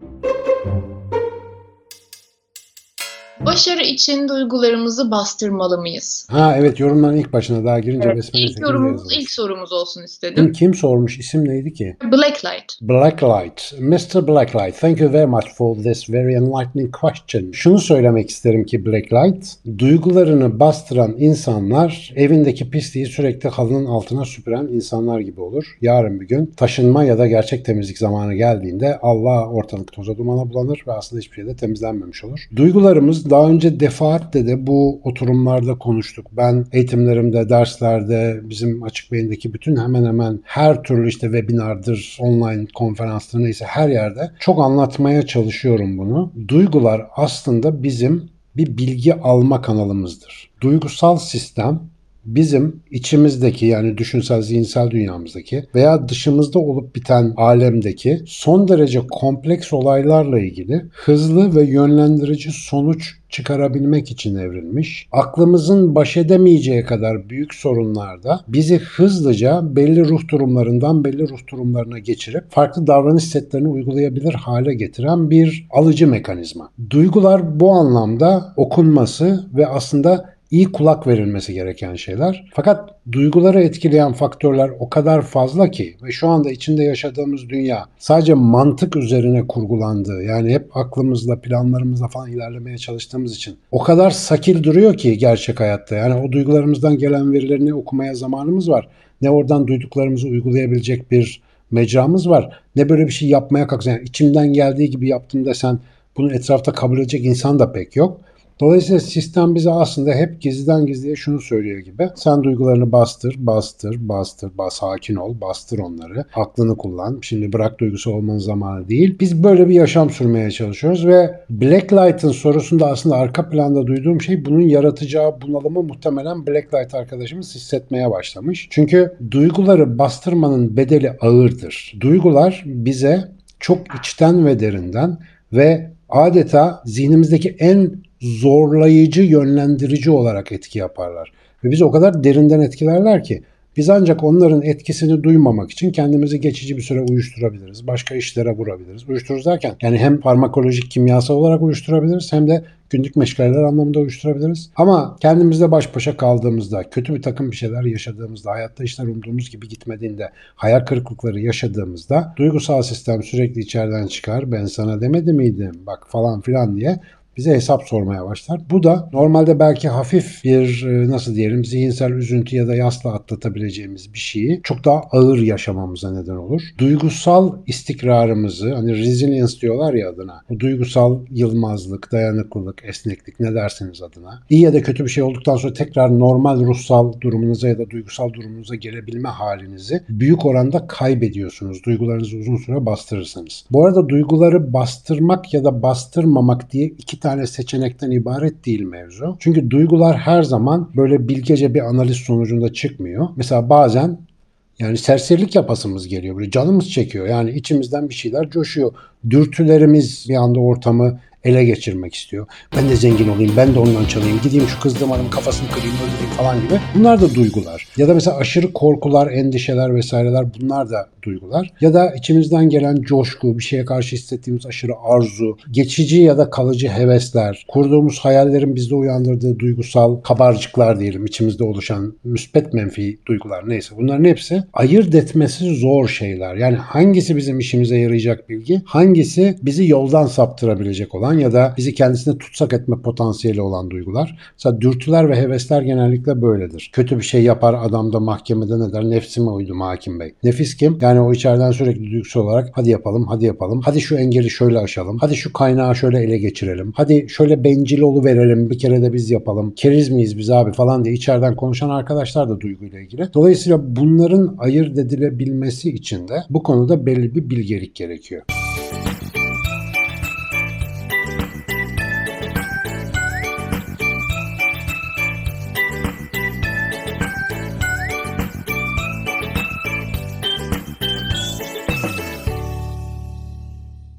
Thank you. Başarı için duygularımızı bastırmalı mıyız? Ha evet yorumların ilk başına daha girince Evet, besmele ilk yorumumuz, ilk sorumuz olsun Kim, istedim. kim sormuş? İsim neydi ki? Blacklight. Blacklight. Mr. Blacklight, thank you very much for this very enlightening question. Şunu söylemek isterim ki Blacklight, duygularını bastıran insanlar evindeki pisliği sürekli halının altına süpüren insanlar gibi olur. Yarın bir gün taşınma ya da gerçek temizlik zamanı geldiğinde Allah ortalık toza dumana bulanır ve aslında hiçbir şey de temizlenmemiş olur. Duygularımız daha önce defaatle de bu oturumlarda konuştuk. Ben eğitimlerimde, derslerde, bizim açık beyindeki bütün hemen hemen her türlü işte webinardır, online konferanstır neyse her yerde çok anlatmaya çalışıyorum bunu. Duygular aslında bizim bir bilgi alma kanalımızdır. Duygusal sistem bizim içimizdeki yani düşünsel zihinsel dünyamızdaki veya dışımızda olup biten alemdeki son derece kompleks olaylarla ilgili hızlı ve yönlendirici sonuç çıkarabilmek için evrilmiş. Aklımızın baş edemeyeceği kadar büyük sorunlarda bizi hızlıca belli ruh durumlarından belli ruh durumlarına geçirip farklı davranış setlerini uygulayabilir hale getiren bir alıcı mekanizma. Duygular bu anlamda okunması ve aslında iyi kulak verilmesi gereken şeyler. Fakat duyguları etkileyen faktörler o kadar fazla ki ve şu anda içinde yaşadığımız dünya sadece mantık üzerine kurgulandığı yani hep aklımızla planlarımızla falan ilerlemeye çalıştığımız için o kadar sakil duruyor ki gerçek hayatta. Yani o duygularımızdan gelen verilerini okumaya zamanımız var. Ne oradan duyduklarımızı uygulayabilecek bir mecramız var. Ne böyle bir şey yapmaya kalksan. Yani içimden geldiği gibi yaptım desen bunu etrafta kabul edecek insan da pek yok. Dolayısıyla sistem bize aslında hep gizliden gizliye şunu söylüyor gibi. Sen duygularını bastır, bastır, bastır, bas, sakin ol, bastır onları. Aklını kullan. Şimdi bırak duygusu olmanın zamanı değil. Biz böyle bir yaşam sürmeye çalışıyoruz ve Blacklight'ın sorusunda aslında arka planda duyduğum şey bunun yaratacağı bunalımı muhtemelen Blacklight arkadaşımız hissetmeye başlamış. Çünkü duyguları bastırmanın bedeli ağırdır. Duygular bize çok içten ve derinden ve adeta zihnimizdeki en zorlayıcı, yönlendirici olarak etki yaparlar. Ve bizi o kadar derinden etkilerler ki biz ancak onların etkisini duymamak için kendimizi geçici bir süre uyuşturabiliriz. Başka işlere vurabiliriz. Uyuştururuz derken yani hem farmakolojik kimyasal olarak uyuşturabiliriz hem de günlük meşgaleler anlamında uyuşturabiliriz. Ama kendimizle baş başa kaldığımızda, kötü bir takım bir şeyler yaşadığımızda, hayatta işler umduğumuz gibi gitmediğinde, hayal kırıklıkları yaşadığımızda duygusal sistem sürekli içeriden çıkar. Ben sana demedi miydim bak falan filan diye bize hesap sormaya başlar. Bu da normalde belki hafif bir e, nasıl diyelim zihinsel üzüntü ya da yasla atlatabileceğimiz bir şeyi çok daha ağır yaşamamıza neden olur. Duygusal istikrarımızı hani resilience diyorlar ya adına. Bu duygusal yılmazlık, dayanıklılık, esneklik ne derseniz adına. İyi ya da kötü bir şey olduktan sonra tekrar normal ruhsal durumunuza ya da duygusal durumunuza gelebilme halinizi büyük oranda kaybediyorsunuz. Duygularınızı uzun süre bastırırsanız. Bu arada duyguları bastırmak ya da bastırmamak diye iki tane seçenekten ibaret değil mevzu. Çünkü duygular her zaman böyle bilgece bir analiz sonucunda çıkmıyor. Mesela bazen yani serserilik yapasımız geliyor. Böyle canımız çekiyor. Yani içimizden bir şeyler coşuyor. Dürtülerimiz bir anda ortamı ele geçirmek istiyor. Ben de zengin olayım, ben de ondan çalayım, gideyim şu kızdığım kafasını kırayım, öldüreyim falan gibi. Bunlar da duygular. Ya da mesela aşırı korkular, endişeler vesaireler bunlar da duygular. Ya da içimizden gelen coşku, bir şeye karşı hissettiğimiz aşırı arzu, geçici ya da kalıcı hevesler, kurduğumuz hayallerin bizde uyandırdığı duygusal kabarcıklar diyelim, içimizde oluşan müspet menfi duygular neyse bunların hepsi ayırt etmesi zor şeyler. Yani hangisi bizim işimize yarayacak bilgi, hangisi bizi yoldan saptırabilecek olan ya da bizi kendisine tutsak etme potansiyeli olan duygular. Mesela dürtüler ve hevesler genellikle böyledir. Kötü bir şey yapar adam da mahkemede ne der? Nefsime uydum hakim bey. Nefis kim? Yani o içeriden sürekli duygusal olarak hadi yapalım, hadi yapalım. Hadi şu engeli şöyle aşalım. Hadi şu kaynağı şöyle ele geçirelim. Hadi şöyle bencil verelim. Bir kere de biz yapalım. Keriz miyiz biz abi falan diye içeriden konuşan arkadaşlar da duyguyla ilgili. Dolayısıyla bunların ayırt edilebilmesi için de bu konuda belli bir bilgelik gerekiyor.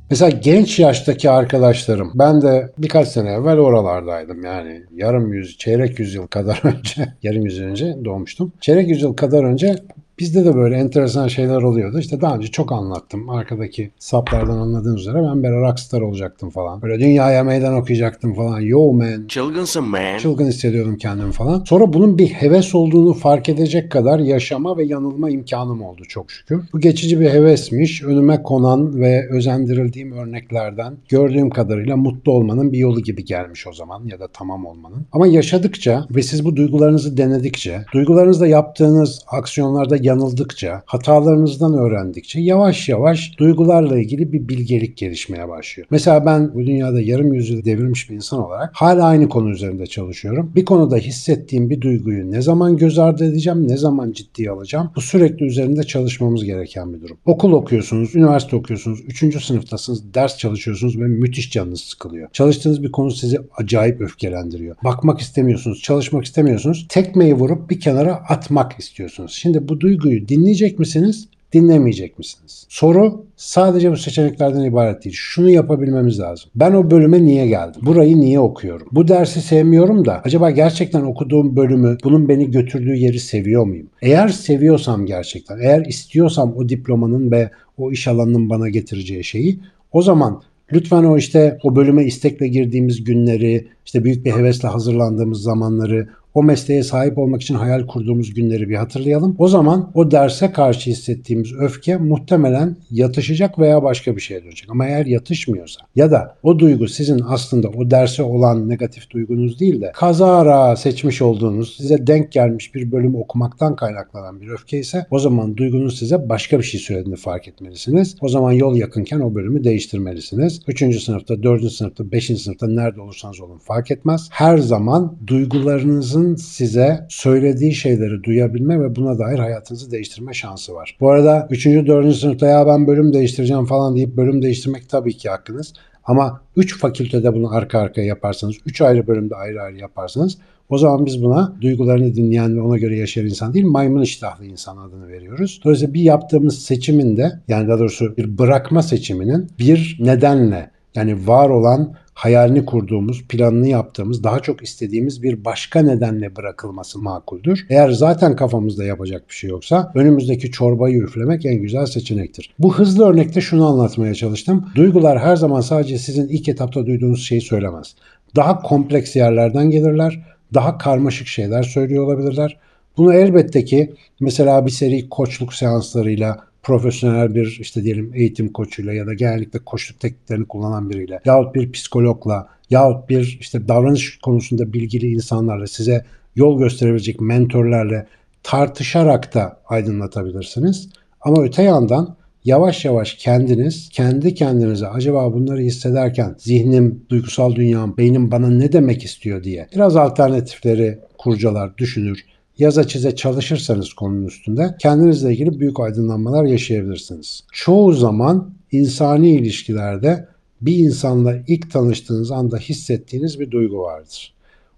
Mesela genç yaştaki arkadaşlarım, ben de birkaç sene evvel oralardaydım yani yarım yüz, çeyrek yüzyıl kadar önce, yarım yüzyıl önce doğmuştum. Çeyrek yüzyıl kadar önce Bizde de böyle enteresan şeyler oluyordu. İşte daha önce çok anlattım. Arkadaki saplardan anladığınız üzere ben böyle rockstar olacaktım falan. Böyle dünyaya meydan okuyacaktım falan. Yo man. Çılgınsın man. Çılgın hissediyordum kendimi falan. Sonra bunun bir heves olduğunu fark edecek kadar yaşama ve yanılma imkanım oldu çok şükür. Bu geçici bir hevesmiş. Önüme konan ve özendirildiğim örneklerden gördüğüm kadarıyla mutlu olmanın bir yolu gibi gelmiş o zaman ya da tamam olmanın. Ama yaşadıkça ve siz bu duygularınızı denedikçe, duygularınızda yaptığınız aksiyonlarda yanıldıkça, hatalarınızdan öğrendikçe yavaş yavaş duygularla ilgili bir bilgelik gelişmeye başlıyor. Mesela ben bu dünyada yarım yüzyıl devirmiş bir insan olarak hala aynı konu üzerinde çalışıyorum. Bir konuda hissettiğim bir duyguyu ne zaman göz ardı edeceğim, ne zaman ciddiye alacağım? Bu sürekli üzerinde çalışmamız gereken bir durum. Okul okuyorsunuz, üniversite okuyorsunuz, 3. sınıftasınız, ders çalışıyorsunuz ve müthiş canınız sıkılıyor. Çalıştığınız bir konu sizi acayip öfkelendiriyor. Bakmak istemiyorsunuz, çalışmak istemiyorsunuz. Tekmeyi vurup bir kenara atmak istiyorsunuz. Şimdi bu duyguyu dinleyecek misiniz? dinlemeyecek misiniz? Soru sadece bu seçeneklerden ibaret değil. Şunu yapabilmemiz lazım. Ben o bölüme niye geldim? Burayı niye okuyorum? Bu dersi sevmiyorum da acaba gerçekten okuduğum bölümü, bunun beni götürdüğü yeri seviyor muyum? Eğer seviyorsam gerçekten, eğer istiyorsam o diplomanın ve o iş alanının bana getireceği şeyi o zaman Lütfen o işte o bölüme istekle girdiğimiz günleri, işte büyük bir hevesle hazırlandığımız zamanları, o mesleğe sahip olmak için hayal kurduğumuz günleri bir hatırlayalım. O zaman o derse karşı hissettiğimiz öfke muhtemelen yatışacak veya başka bir şeye dönecek. Ama eğer yatışmıyorsa ya da o duygu sizin aslında o derse olan negatif duygunuz değil de kazara seçmiş olduğunuz, size denk gelmiş bir bölüm okumaktan kaynaklanan bir öfke ise o zaman duygunuz size başka bir şey söylediğini fark etmelisiniz. O zaman yol yakınken o bölümü değiştirmelisiniz. 3. sınıfta, 4. sınıfta, 5. sınıfta nerede olursanız olun fark etmez. Her zaman duygularınızın size söylediği şeyleri duyabilme ve buna dair hayatınızı değiştirme şansı var. Bu arada 3. 4. sınıfta ya ben bölüm değiştireceğim falan deyip bölüm değiştirmek tabii ki hakkınız. Ama 3 fakültede bunu arka arkaya yaparsanız, 3 ayrı bölümde ayrı ayrı yaparsanız o zaman biz buna duygularını dinleyen ve ona göre yaşayan insan değil, maymun iştahlı insan adını veriyoruz. Dolayısıyla bir yaptığımız seçiminde, yani daha doğrusu bir bırakma seçiminin bir nedenle, yani var olan hayalini kurduğumuz, planını yaptığımız, daha çok istediğimiz bir başka nedenle bırakılması makuldür. Eğer zaten kafamızda yapacak bir şey yoksa önümüzdeki çorbayı üflemek en güzel seçenektir. Bu hızlı örnekte şunu anlatmaya çalıştım. Duygular her zaman sadece sizin ilk etapta duyduğunuz şeyi söylemez. Daha kompleks yerlerden gelirler, daha karmaşık şeyler söylüyor olabilirler. Bunu elbette ki mesela bir seri koçluk seanslarıyla profesyonel bir işte diyelim eğitim koçuyla ya da genellikle koçluk tekniklerini kullanan biriyle yahut bir psikologla yahut bir işte davranış konusunda bilgili insanlarla size yol gösterebilecek mentorlarla tartışarak da aydınlatabilirsiniz. Ama öte yandan yavaş yavaş kendiniz kendi kendinize acaba bunları hissederken zihnim, duygusal dünyam, beynim bana ne demek istiyor diye biraz alternatifleri kurcalar, düşünür, yaza çize çalışırsanız konunun üstünde kendinizle ilgili büyük aydınlanmalar yaşayabilirsiniz. Çoğu zaman insani ilişkilerde bir insanla ilk tanıştığınız anda hissettiğiniz bir duygu vardır.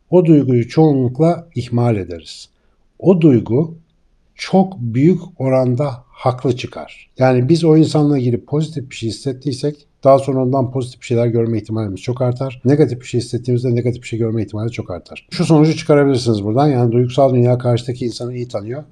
O duyguyu çoğunlukla ihmal ederiz. O duygu çok büyük oranda haklı çıkar. Yani biz o insanla ilgili pozitif bir şey hissettiysek daha sonra ondan pozitif bir şeyler görme ihtimalimiz çok artar. Negatif bir şey hissettiğimizde negatif bir şey görme ihtimali çok artar. Şu sonucu çıkarabilirsiniz buradan. Yani duygusal dünya karşıdaki insanı iyi tanıyor.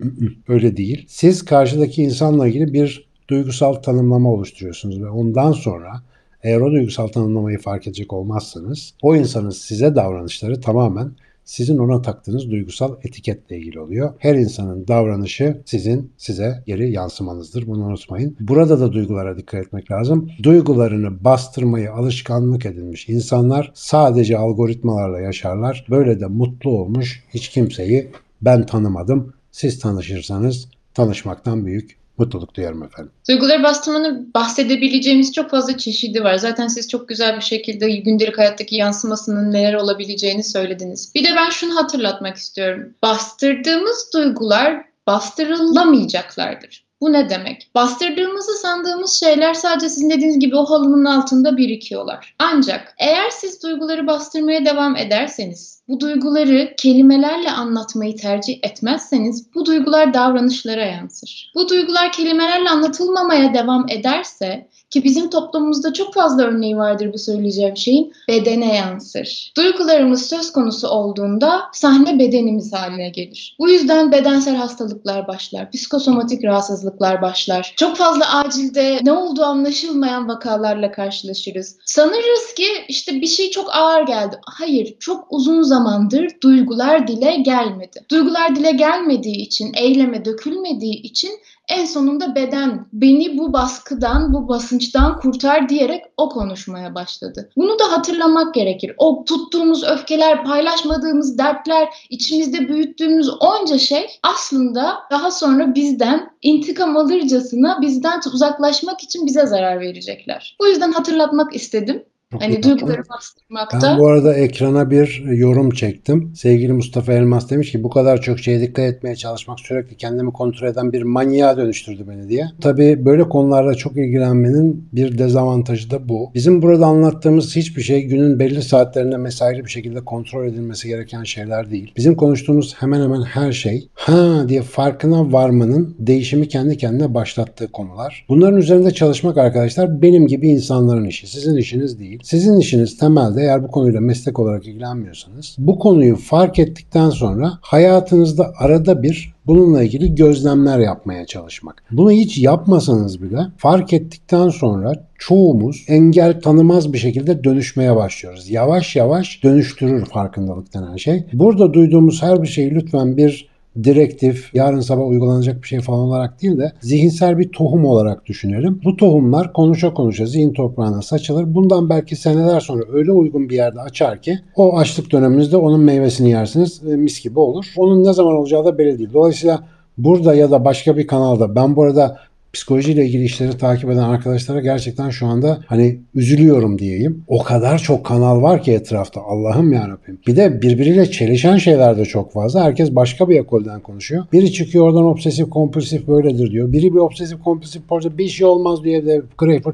Öyle değil. Siz karşıdaki insanla ilgili bir duygusal tanımlama oluşturuyorsunuz ve ondan sonra eğer o duygusal tanımlamayı fark edecek olmazsanız o insanın size davranışları tamamen sizin ona taktığınız duygusal etiketle ilgili oluyor. Her insanın davranışı sizin size geri yansımanızdır. Bunu unutmayın. Burada da duygulara dikkat etmek lazım. Duygularını bastırmayı alışkanlık edinmiş insanlar sadece algoritmalarla yaşarlar. Böyle de mutlu olmuş hiç kimseyi ben tanımadım. Siz tanışırsanız tanışmaktan büyük mutluluk duyarım efendim. Duyguları bastırmanın bahsedebileceğimiz çok fazla çeşidi var. Zaten siz çok güzel bir şekilde gündelik hayattaki yansımasının neler olabileceğini söylediniz. Bir de ben şunu hatırlatmak istiyorum. Bastırdığımız duygular bastırılamayacaklardır. Bu ne demek? Bastırdığımızı sandığımız şeyler sadece sizin dediğiniz gibi o halının altında birikiyorlar. Ancak eğer siz duyguları bastırmaya devam ederseniz bu duyguları kelimelerle anlatmayı tercih etmezseniz bu duygular davranışlara yansır. Bu duygular kelimelerle anlatılmamaya devam ederse ki bizim toplumumuzda çok fazla örneği vardır bu söyleyeceğim şeyin bedene yansır. Duygularımız söz konusu olduğunda sahne bedenimiz haline gelir. Bu yüzden bedensel hastalıklar başlar, psikosomatik rahatsızlıklar başlar. Çok fazla acilde ne olduğu anlaşılmayan vakalarla karşılaşırız. Sanırız ki işte bir şey çok ağır geldi. Hayır, çok uzun zamandır duygular dile gelmedi. Duygular dile gelmediği için, eyleme dökülmediği için en sonunda beden beni bu baskıdan, bu basınçtan kurtar diyerek o konuşmaya başladı. Bunu da hatırlamak gerekir. O tuttuğumuz öfkeler, paylaşmadığımız dertler, içimizde büyüttüğümüz onca şey aslında daha sonra bizden intikam alırcasına bizden uzaklaşmak için bize zarar verecekler. Bu yüzden hatırlatmak istedim. Çok Hani duyguları bastırmakta. Ben bu arada ekrana bir yorum çektim. Sevgili Mustafa Elmas demiş ki bu kadar çok şeye dikkat etmeye çalışmak sürekli kendimi kontrol eden bir manyağa dönüştürdü beni diye. Tabii böyle konularla çok ilgilenmenin bir dezavantajı da bu. Bizim burada anlattığımız hiçbir şey günün belli saatlerinde mesaili bir şekilde kontrol edilmesi gereken şeyler değil. Bizim konuştuğumuz hemen hemen her şey ha diye farkına varmanın değişimi kendi kendine başlattığı konular. Bunların üzerinde çalışmak arkadaşlar benim gibi insanların işi. Sizin işiniz değil. Sizin işiniz temelde eğer bu konuyla meslek olarak ilgilenmiyorsanız bu konuyu fark ettikten sonra hayatınızda arada bir bununla ilgili gözlemler yapmaya çalışmak. Bunu hiç yapmasanız bile fark ettikten sonra çoğumuz engel tanımaz bir şekilde dönüşmeye başlıyoruz. Yavaş yavaş dönüştürür farkındalık denen şey. Burada duyduğumuz her bir şeyi lütfen bir direktif, yarın sabah uygulanacak bir şey falan olarak değil de zihinsel bir tohum olarak düşünelim. Bu tohumlar konuşa konuşa zihin toprağına saçılır. Bundan belki seneler sonra öyle uygun bir yerde açar ki o açlık döneminizde onun meyvesini yersiniz. Mis gibi olur. Onun ne zaman olacağı da belli değil. Dolayısıyla burada ya da başka bir kanalda ben bu arada psikolojiyle ilgili işleri takip eden arkadaşlara gerçekten şu anda hani üzülüyorum diyeyim. O kadar çok kanal var ki etrafta. Allah'ım yarabbim. Bir de birbiriyle çelişen şeyler de çok fazla. Herkes başka bir ekolden konuşuyor. Biri çıkıyor oradan obsesif kompulsif böyledir diyor. Biri bir obsesif kompulsif bir şey olmaz diye de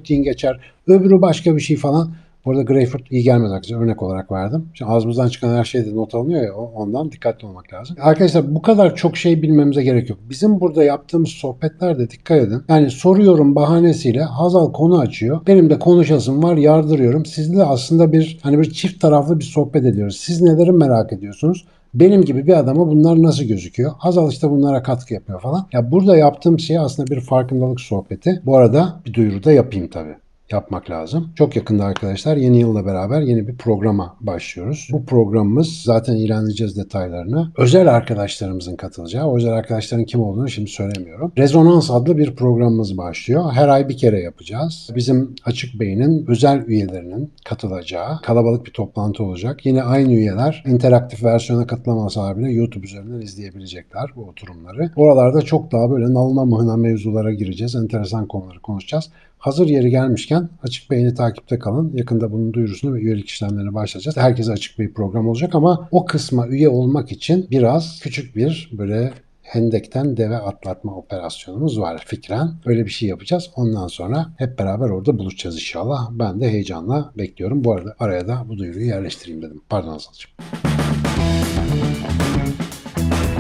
yiyin geçer. Öbürü başka bir şey falan. Bu arada greyfurt iyi gelmez arkadaşlar. Örnek olarak verdim. Şimdi ağzımızdan çıkan her şey de not alınıyor ya ondan dikkatli olmak lazım. Arkadaşlar bu kadar çok şey bilmemize gerek yok. Bizim burada yaptığımız sohbetlerde dikkat edin. Yani soruyorum bahanesiyle Hazal konu açıyor. Benim de konuşasım var yardırıyorum. Sizle aslında bir hani bir çift taraflı bir sohbet ediyoruz. Siz neleri merak ediyorsunuz? Benim gibi bir adama bunlar nasıl gözüküyor? Hazal işte bunlara katkı yapıyor falan. Ya burada yaptığım şey aslında bir farkındalık sohbeti. Bu arada bir duyuru da yapayım tabii yapmak lazım. Çok yakında arkadaşlar yeni yılla beraber yeni bir programa başlıyoruz. Bu programımız zaten ilan edeceğiz detaylarını. Özel arkadaşlarımızın katılacağı, o özel arkadaşların kim olduğunu şimdi söylemiyorum. Rezonans adlı bir programımız başlıyor. Her ay bir kere yapacağız. Bizim Açık Bey'in özel üyelerinin katılacağı kalabalık bir toplantı olacak. Yine aynı üyeler interaktif versiyona katılamasalar bile YouTube üzerinden izleyebilecekler bu oturumları. Oralarda çok daha böyle nalına mıhına mevzulara gireceğiz. Enteresan konuları konuşacağız. Hazır yeri gelmişken Açık Bey'ini takipte kalın. Yakında bunun duyurusunu ve üyelik işlemlerine başlayacağız. Herkese Açık Bey program olacak ama o kısma üye olmak için biraz küçük bir böyle hendekten deve atlatma operasyonumuz var fikren. Öyle bir şey yapacağız. Ondan sonra hep beraber orada buluşacağız inşallah. Ben de heyecanla bekliyorum. Bu arada araya da bu duyuruyu yerleştireyim dedim. Pardon Azal'cığım.